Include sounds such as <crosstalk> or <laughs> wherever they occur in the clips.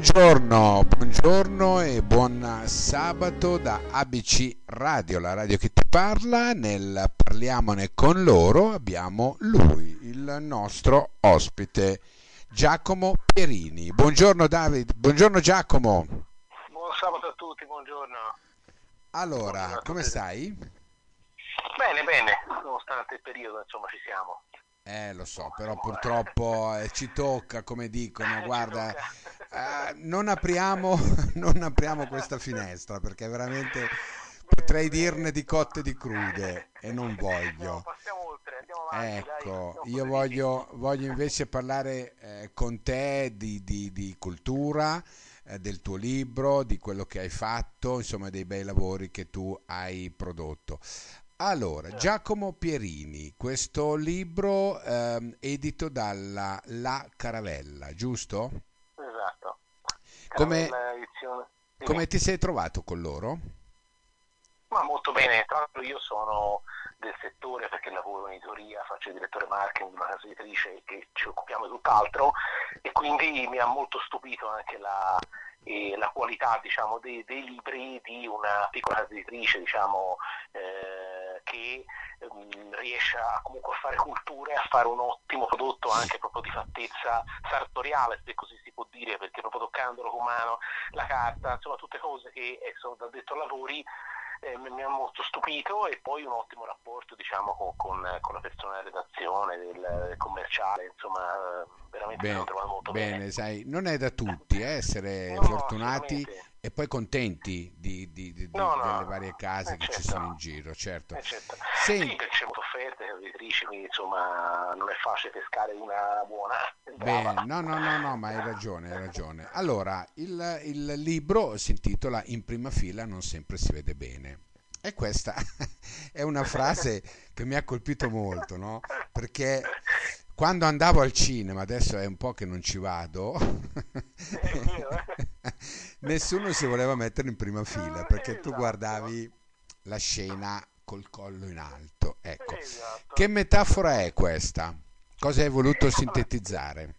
Buongiorno, buongiorno e buon sabato da ABC Radio, la radio che ti parla. Nel Parliamone con loro abbiamo lui, il nostro ospite Giacomo Pierini. Buongiorno David, buongiorno Giacomo. Buon sabato a tutti, buongiorno. Allora, Buongiorno come stai? Bene, bene, nonostante il periodo, insomma, ci siamo. Eh, lo so, però purtroppo eh, ci tocca, come dicono, <laughs> guarda, eh, non apriamo, <laughs> non apriamo questa finestra perché veramente potrei dirne di cotte e di crude e non No, voglio. Ecco, io voglio, voglio invece parlare eh, con te di, di- di cultura, eh, del tuo libro, di quello che hai fatto, insomma dei bei lavori che tu hai prodotto. Allora, Giacomo Pierini, questo libro ehm, edito dalla La Caravella, giusto? Esatto. Come-. Come ti sei trovato con loro? Ma molto bene, tra l'altro io sono del settore perché lavoro in editoria, faccio il direttore marketing di una casa editrice che ci occupiamo di tutt'altro e quindi mi ha molto stupito anche la, eh, la qualità diciamo, dei, dei libri di una piccola casa editrice diciamo, eh, che ehm, riesce a, comunque a fare cultura e a fare un ottimo prodotto anche proprio di fattezza sartoriale, se così si può dire, perché proprio toccandolo con mano, la carta, insomma tutte cose che eh, sono da detto lavori eh, mi ha molto stupito e poi un ottimo rapporto diciamo con, con- con la persona della redazione, del, del commerciale, insomma veramente mi Bene, molto bene, bene. sai, non è da <laughs> tutti eh, essere No, fortunati. E poi contenti di, di- di- No, no, delle varie case eh, che ci certo. sono in giro, certo. Eh, certo. Senti- Sì, perché c'è molte offerte editrici, quindi insomma non è facile pescare una buona. Bene, no, no, no, no, ma hai ragione, hai ragione. Allora, il, il libro si intitola In prima fila non sempre si vede bene. E questa <laughs> è una frase che mi ha colpito molto, no? Perché quando andavo al cinema, adesso è un po' che non ci vado, eh? <laughs> nessuno si voleva mettere in prima fila perché tu Esatto. guardavi la scena col collo in alto. Ecco, Esatto. che metafora è questa? Cosa hai voluto sintetizzare?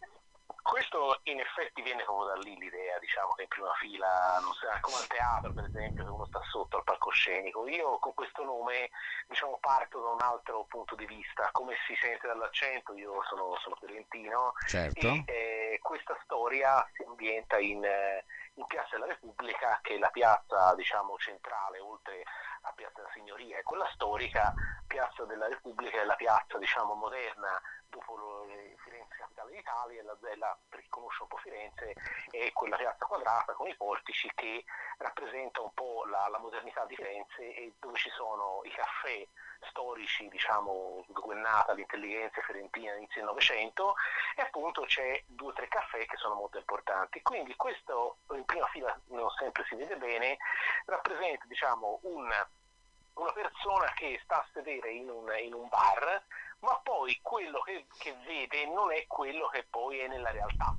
Questo in effetti viene proprio da lì l'idea, diciamo che in prima fila, non so, come al teatro per esempio, che uno sta sotto al palcoscenico. Io con questo nome diciamo, parto da un altro punto di vista, come si sente dall'accento, io sono, sono fiorentino Certo. e eh, questa storia si ambienta in, eh, in Piazza della Repubblica, che è la piazza diciamo, centrale, oltre a Piazza della Signoria, e quella storica Piazza della Repubblica è la piazza diciamo, moderna dopo capitale d'Italia, la, e la- per chi conosce un po' Firenze, è quella piazza quadrata con i portici che rappresenta un po' la, la modernità di Firenze e dove ci sono i caffè storici, diciamo, dove è nata l'intelligenza fiorentina all'inizio del Novecento e appunto c'è due o tre caffè che sono molto importanti. Quindi questo in prima fila non sempre si vede bene, rappresenta diciamo un una persona che sta a sedere in un, in un bar, ma poi quello che, che vede non è quello che poi è nella realtà.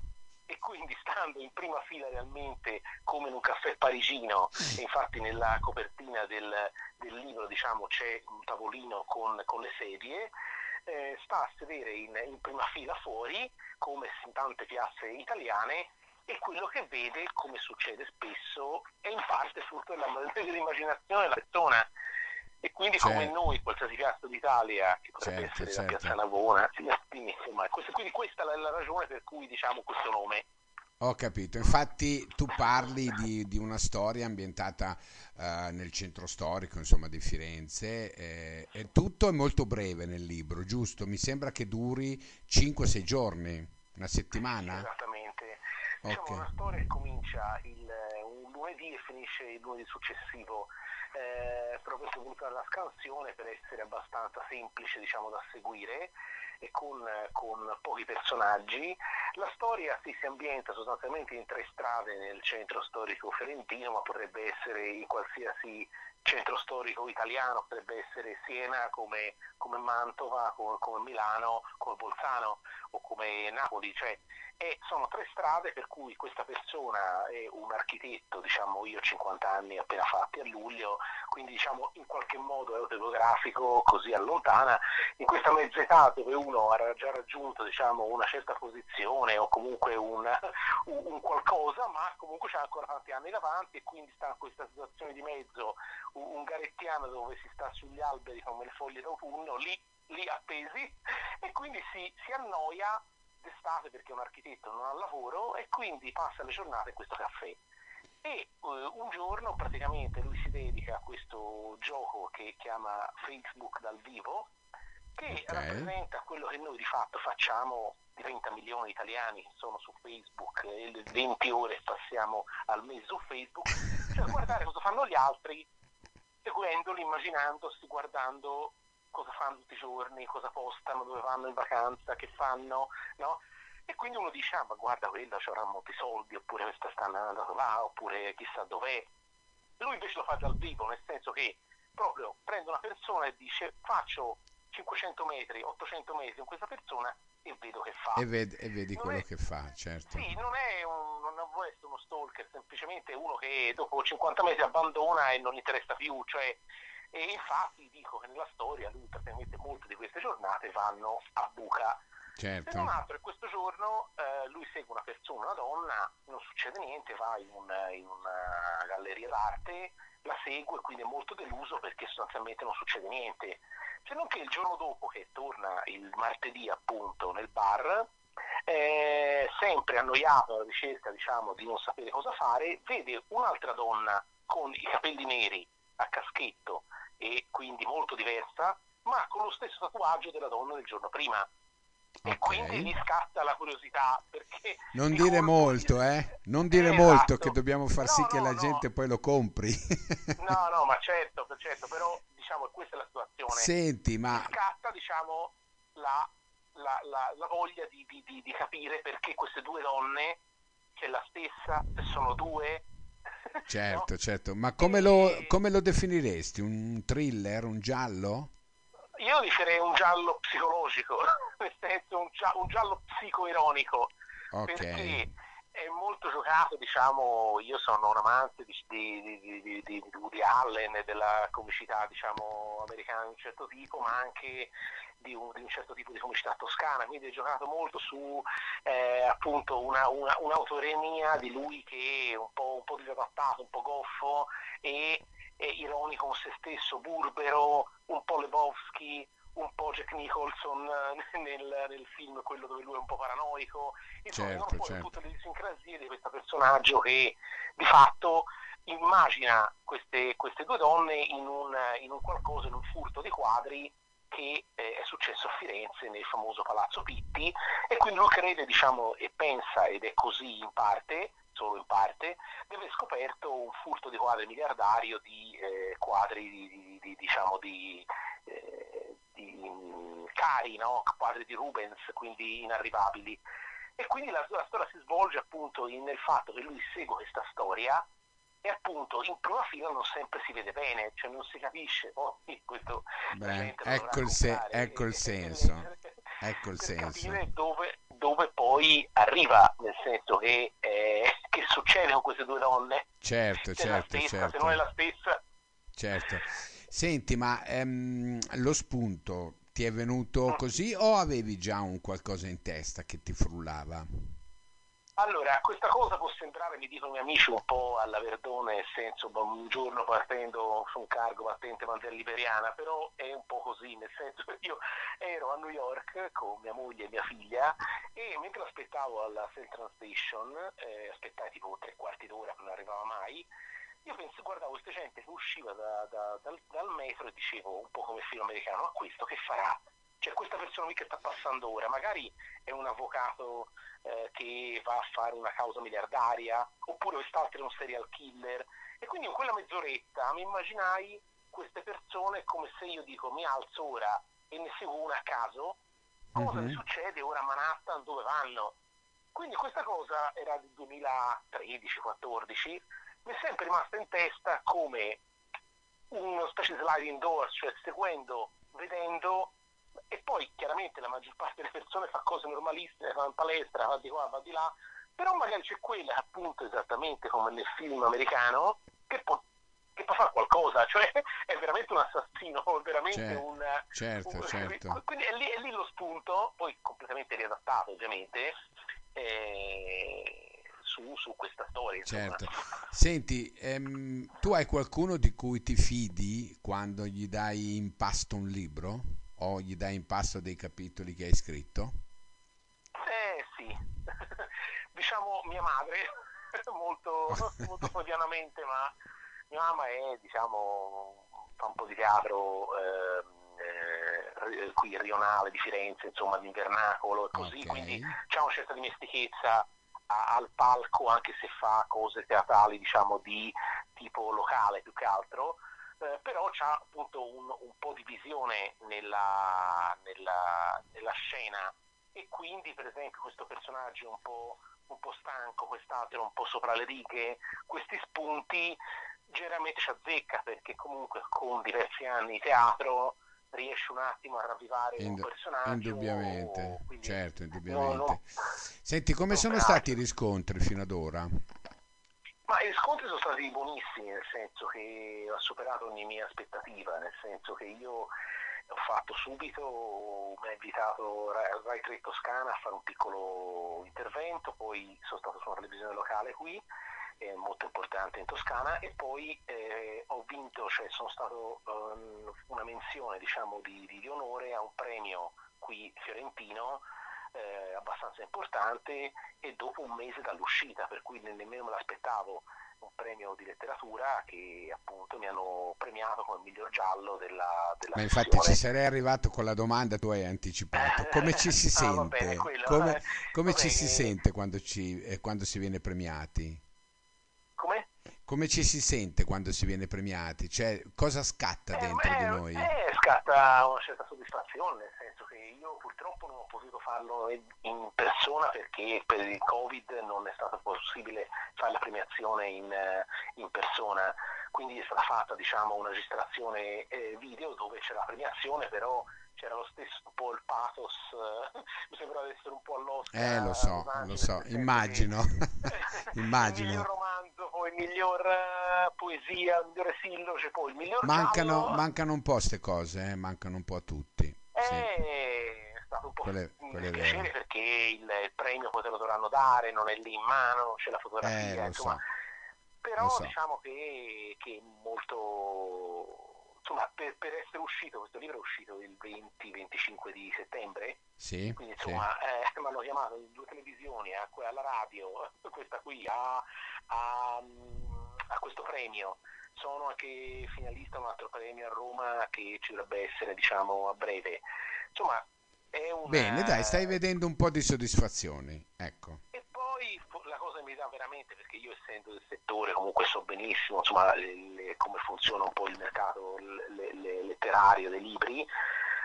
E quindi stando in prima fila realmente come in un caffè parigino, e infatti nella copertina del, del libro diciamo, c'è un tavolino con, con le sedie, eh, sta a sedere in, in prima fila fuori, come in tante piazze italiane, e quello che vede, come succede spesso, è in parte frutto della- <laughs> dell'immaginazione della persona. E quindi come Certo. noi, qualsiasi piazza d'Italia, che potrebbe Certo, essere certo. la piazza Navona, insomma, questo- quindi questa è la, ragione per cui diciamo questo nome. Ho capito, infatti tu parli di, di una storia ambientata eh, nel centro storico, insomma, di Firenze, eh, e tutto è molto breve nel libro, giusto? Mi sembra che duri 5-6 giorni, una settimana? Esattamente. Diciamo Ok. una storia che comincia il, lunedì e finisce il lunedì successivo. Eh, proprio si è voluta la scansione per essere abbastanza semplice diciamo, da seguire e con, con pochi personaggi. La storia sì, si ambienta sostanzialmente in tre strade nel centro storico fiorentino, ma potrebbe essere in qualsiasi centro storico italiano, potrebbe essere Siena come, come Mantova, come, come, Milano, come Bolzano o come Napoli, cioè e sono tre strade per cui questa persona è un architetto, diciamo io ho 50 anni appena fatti a luglio, quindi diciamo in qualche modo è autobiografico, così allontana, in questa mezza età dove uno ha già raggiunto diciamo, una certa posizione o comunque un, un, qualcosa, ma comunque c'ha ancora tanti anni davanti e quindi sta in questa situazione di mezzo, un, un garettiano dove si sta sugli alberi come le foglie d'autunno, lì, lì appesi e quindi si, si annoia d'estate perché un architetto, non ha lavoro e quindi passa le giornate in questo caffè. E uh, un giorno praticamente lui si dedica a questo gioco che chiama Facebook dal vivo, che okay. rappresenta quello che noi di fatto facciamo di 30 milioni di italiani sono su Facebook e 20 ore passiamo al mese su Facebook, cioè guardare cosa fanno gli altri, seguendoli, immaginandosi, guardando cosa fanno tutti i giorni, cosa postano, dove vanno in vacanza, che fanno, no? E quindi uno dice, ah ma guarda quello avrà molti soldi, oppure questa sta andando là, oppure chissà dov'è. Lui invece lo fa dal vivo, nel senso che proprio prende una persona e dice faccio 500 metri, 800 metri con questa persona e vedo che fa. E vedi, e vedi quello è, che fa, certo. Sì, non è un, non può essere uno stalker, semplicemente uno che dopo 50 metri abbandona e non interessa più, cioè e infatti dico che nella storia lui praticamente molte di queste giornate vanno a buca. Certo. Se non altro, in questo giorno eh, lui segue una persona, una donna, non succede niente, va in, un, in una galleria d'arte, la segue e quindi è molto deluso perché sostanzialmente non succede niente. Se non che il giorno dopo che torna il martedì appunto nel bar, eh, sempre annoiato alla ricerca diciamo, di non sapere cosa fare, vede un'altra donna con i capelli neri a caschetto e quindi molto diversa, ma con lo stesso tatuaggio della donna del giorno prima. Okay. E quindi mi scatta la curiosità perché... Non dire molto, eh? Non dire esatto. molto che dobbiamo far no, sì che la no. gente poi lo compri. no, no, ma certo, certo, però diciamo questa è la situazione. Senti, ma... Mi scatta, diciamo, la, la, la, la voglia di, di, di, di capire perché queste due donne, che è la stessa, sono due, Certo, <laughs> no? certo, ma come lo, come lo, definiresti? Un thriller, un giallo? Io definirei un giallo psicologico, <laughs> nel senso un, giallo, un giallo psicoironico, okay. perché è molto giocato, diciamo, io sono un amante di, di, di, di, Woody Allen e della comicità, diciamo, americana di un certo tipo, ma anche di un, di un, certo tipo di comicità toscana, quindi è giocato molto su eh, appunto una, una, un'autoremia di lui che è un po', un po' disadattato, un po' goffo e, e ironico con se stesso, burbero, un po' Lebowski, un po' Jack Nicholson nel, nel, film, quello dove lui è un po' paranoico, insomma certo, certo. tutte le idiosincrasie di questo personaggio che di fatto immagina queste, queste due donne in un, in un, qualcosa, in un furto di quadri che eh, è successo a Firenze nel famoso Palazzo Pitti e quindi lui crede diciamo, e pensa, ed è così in parte, solo in parte, di aver scoperto un furto di quadri miliardario di eh, quadri di, di, di, diciamo, di, eh, di cari, no? quadri di Rubens, quindi inarrivabili. E quindi la, la storia si svolge appunto in, nel fatto che lui segue questa storia e appunto in prima fila non sempre si vede bene, cioè non si capisce. Oh, <laughs> questo Beh, ecco, il <laughs> se- ecco il senso. ecco il senso. Dove, dove, poi arriva, nel senso che succede con queste due donne. Certo, se certo, stessa, certo. Se non è la stessa. Certo. Senti, ma ehm, lo spunto ti è venuto mm. così o avevi già un qualcosa in testa che ti frullava? Allora, questa cosa può sembrare, mi dicono i miei amici, un po' alla Verdone, nel senso un giorno partendo su un cargo battente bandiera liberiana, però è un po' così, nel senso che <laughs> io ero a New York con mia moglie e mia figlia e mentre aspettavo alla Central Station, eh, aspettai tipo tre quarti d'ora, non arrivava mai, io penso, guardavo questa gente che usciva da, da, dal, dal metro e dicevo, un po' come film americano, ma questo che farà? Cioè questa persona qui che sta passando ora, magari è un avvocato eh, che va a fare una causa miliardaria, oppure quest'altro è un serial killer. E quindi in quella mezz'oretta mi immaginai queste persone come se io dico mi alzo ora e ne seguo una a caso, cosa mm-hmm. mi succede ora a Manhattan, dove vanno? Quindi questa cosa era del 2013-14, mi è sempre rimasta in testa come una specie di sliding doors, cioè seguendo, vedendo e poi chiaramente la maggior parte delle persone fa cose normalissime, fa in palestra, va di qua, va di là, però magari c'è quella appunto esattamente come nel film americano che può, che può fare qualcosa, <laughs> cioè è veramente un assassino, è <laughs> veramente Certo, un, certo, un- certo. <laughs> Quindi è lì, è lì lo spunto, poi completamente riadattato ovviamente, eh, su, su questa storia. insomma. Certo. Senti, ehm, tu hai qualcuno di cui ti fidi quando gli dai in pasto un libro? O gli dai in pasto dei capitoli che hai scritto? Eh sì, <laughs> diciamo mia madre, <laughs> molto, <laughs> molto quotidianamente, ma mia mamma è, diciamo, fa un po' di teatro ehm, eh, qui rionale di Firenze, insomma, di Invernacolo e così, Ok. quindi c'ha una certa dimestichezza a- al palco, anche se fa cose teatrali, diciamo, di tipo locale più che altro. Eh, però c'ha appunto un, un po' di visione nella, nella- nella scena e quindi per esempio questo personaggio un po', un po' stanco, quest'altro un po' sopra le righe, questi spunti generalmente ci azzecca perché comunque con diversi anni di teatro riesce un attimo a ravvivare un Ind- personaggio. indubbiamente, certo, no, no, indubbiamente. Senti, come non sono stati i riscontri fino ad ora? Ma i riscontri sono stati buonissimi, nel senso che ho superato ogni mia aspettativa, nel senso che io ho fatto subito, mi ha invitato Rai Rai 3 Toscana a fare un piccolo intervento, poi sono stato su una televisione locale qui, eh, molto importante in Toscana, e poi eh, ho vinto, cioè sono stato ehm, una menzione diciamo, di, di- di onore a un premio qui fiorentino eh, abbastanza importante e dopo un mese dall'uscita, per cui ne- nemmeno me l'aspettavo, un premio di letteratura che appunto mi hanno premiato come miglior giallo della, della Ma infatti ci sessione. sarei arrivato con la domanda, tu hai anticipato. Come ci si Ah, sente? bene, quello, Come, eh, come ci si sente quando, ci, eh, quando si viene premiati? Come? Ci si sente quando si viene premiati? Cioè, cosa scatta Eh, dentro ma di noi? eh, scatta una certa soddisfazione, nel senso che io purtroppo non ho potuto farlo in persona perché per il Covid non è stato possibile fare la premiazione in, eh, in persona, quindi è stata fatta diciamo, una registrazione eh, video dove c'era la premiazione, però c'era lo stesso un po' il pathos, eh, <laughs> mi sembrava di essere un po' all'Oscar. Eh, lo so, lo so, immagino. <laughs> <laughs> Immagino. Il miglior romanzo, poi il miglior eh, poesia, il migliore silloge, poi il miglior Mancano, giallo. mancano un po' queste cose, eh, mancano un po' a tutti. Sì. Eh, È stato un po' vero. perché il, il premio poi te lo dovranno dare, non è lì in mano, non c'è la fotografia, Eh, insomma. so. Però so. diciamo che, che è molto... Insomma, per, per essere uscito, questo libro è uscito il 20-25 di settembre, Sì, quindi sì. insomma eh, <laughs> mi hanno chiamato in due televisioni, a alla radio, <laughs> questa qui, a, a- a questo premio. Sono anche finalista a un altro premio a Roma che ci dovrebbe essere diciamo a breve. Insomma, è un... Bene, dai, stai vedendo un po' di soddisfazioni. Ecco. Dà veramente, perché io essendo del settore comunque so benissimo insomma, le- le- come funziona un po' il mercato le- le- letterario dei libri,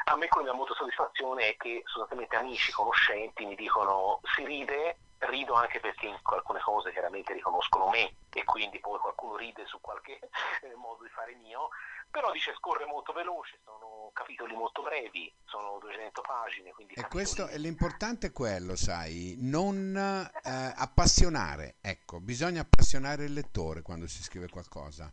a me quello che mi dà molta soddisfazione è che sostanzialmente amici, conoscenti mi dicono si ride, rido anche perché in alcune cose chiaramente riconoscono me e quindi poi qualcuno ride su qualche eh, modo di fare mio, però dice scorre molto veloce, sono capitoli molto brevi, sono 200 pagine, quindi E questo, e l'importante è quello, sai, non eh, appassionare. Ecco, bisogna appassionare il lettore quando si scrive qualcosa.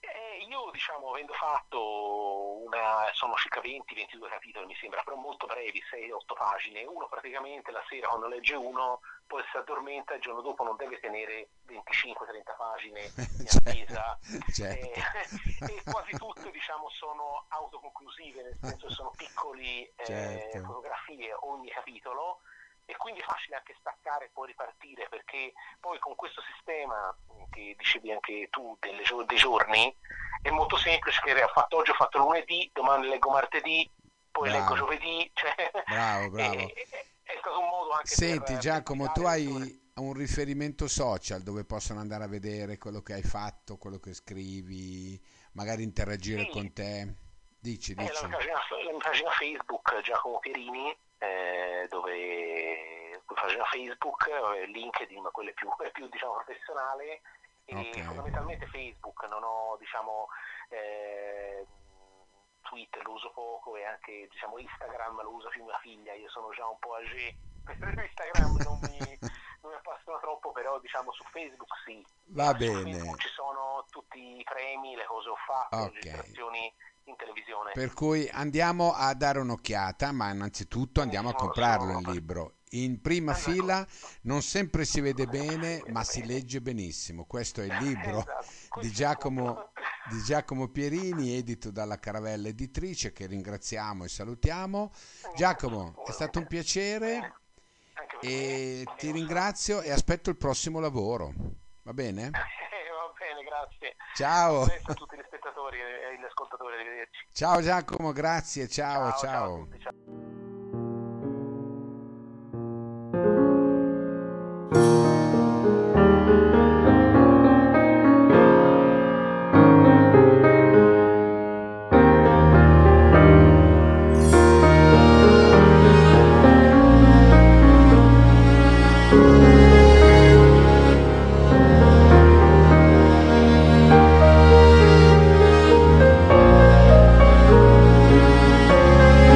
Eh, io diciamo avendo fatto una, sono circa 20-22 capitoli mi sembra, però molto brevi, 6-8 pagine, uno praticamente la sera quando legge uno poi si addormenta e il giorno dopo non deve tenere 25-30 pagine <laughs> in attesa. certo. Eh, <laughs> e quasi tutte diciamo sono autoconclusive, nel senso che sono piccoli eh, Certo. fotografie ogni capitolo e quindi è facile anche staccare e poi ripartire perché poi con questo sistema che dicevi anche tu delle dei giorni è molto semplice che ho fatto oggi ho fatto lunedì, domani leggo martedì, poi Bravo. leggo giovedì, <laughs> cioè, Bravo, bravo. È, è- stato un modo anche Senti per, Giacomo, per tu hai un riferimento social dove possono andare a vedere quello che hai fatto, quello che scrivi, magari interagire Sì. con te. Dici, Eh, dici. la, mia pagina, la mia pagina Facebook Giacomo Pierini, eh, dove pagina Facebook, eh, LinkedIn, ma quella più, più diciamo, professionale, Okay. Fondamentalmente Facebook, non ho diciamo eh, Twitter lo uso poco e anche diciamo Instagram lo usa più mia figlia, io sono già un po' âgé, <laughs> Instagram non mi, non mi appassiona troppo, però diciamo su Facebook sì. Va bene. ci sono tutti i premi, le cose ho fatto, okay. le registrazioni in televisione. Per cui andiamo a dare un'occhiata, ma innanzitutto andiamo a comprarlo il libro. In prima fila non sempre si vede bene, ma si legge benissimo. Questo è il <laughs> libro esatto. di, Giacomo, di Giacomo Pierini, edito dalla Caravella Editrice, che ringraziamo e salutiamo. Giacomo, è stato un piacere e ti ringrazio e aspetto il prossimo lavoro. Va bene? <laughs> Va bene, grazie. Ciao. A tutti gli spettatori e gli ascoltatori, arrivederci. Ciao Giacomo, grazie, ciao, ciao. ciao. ciao.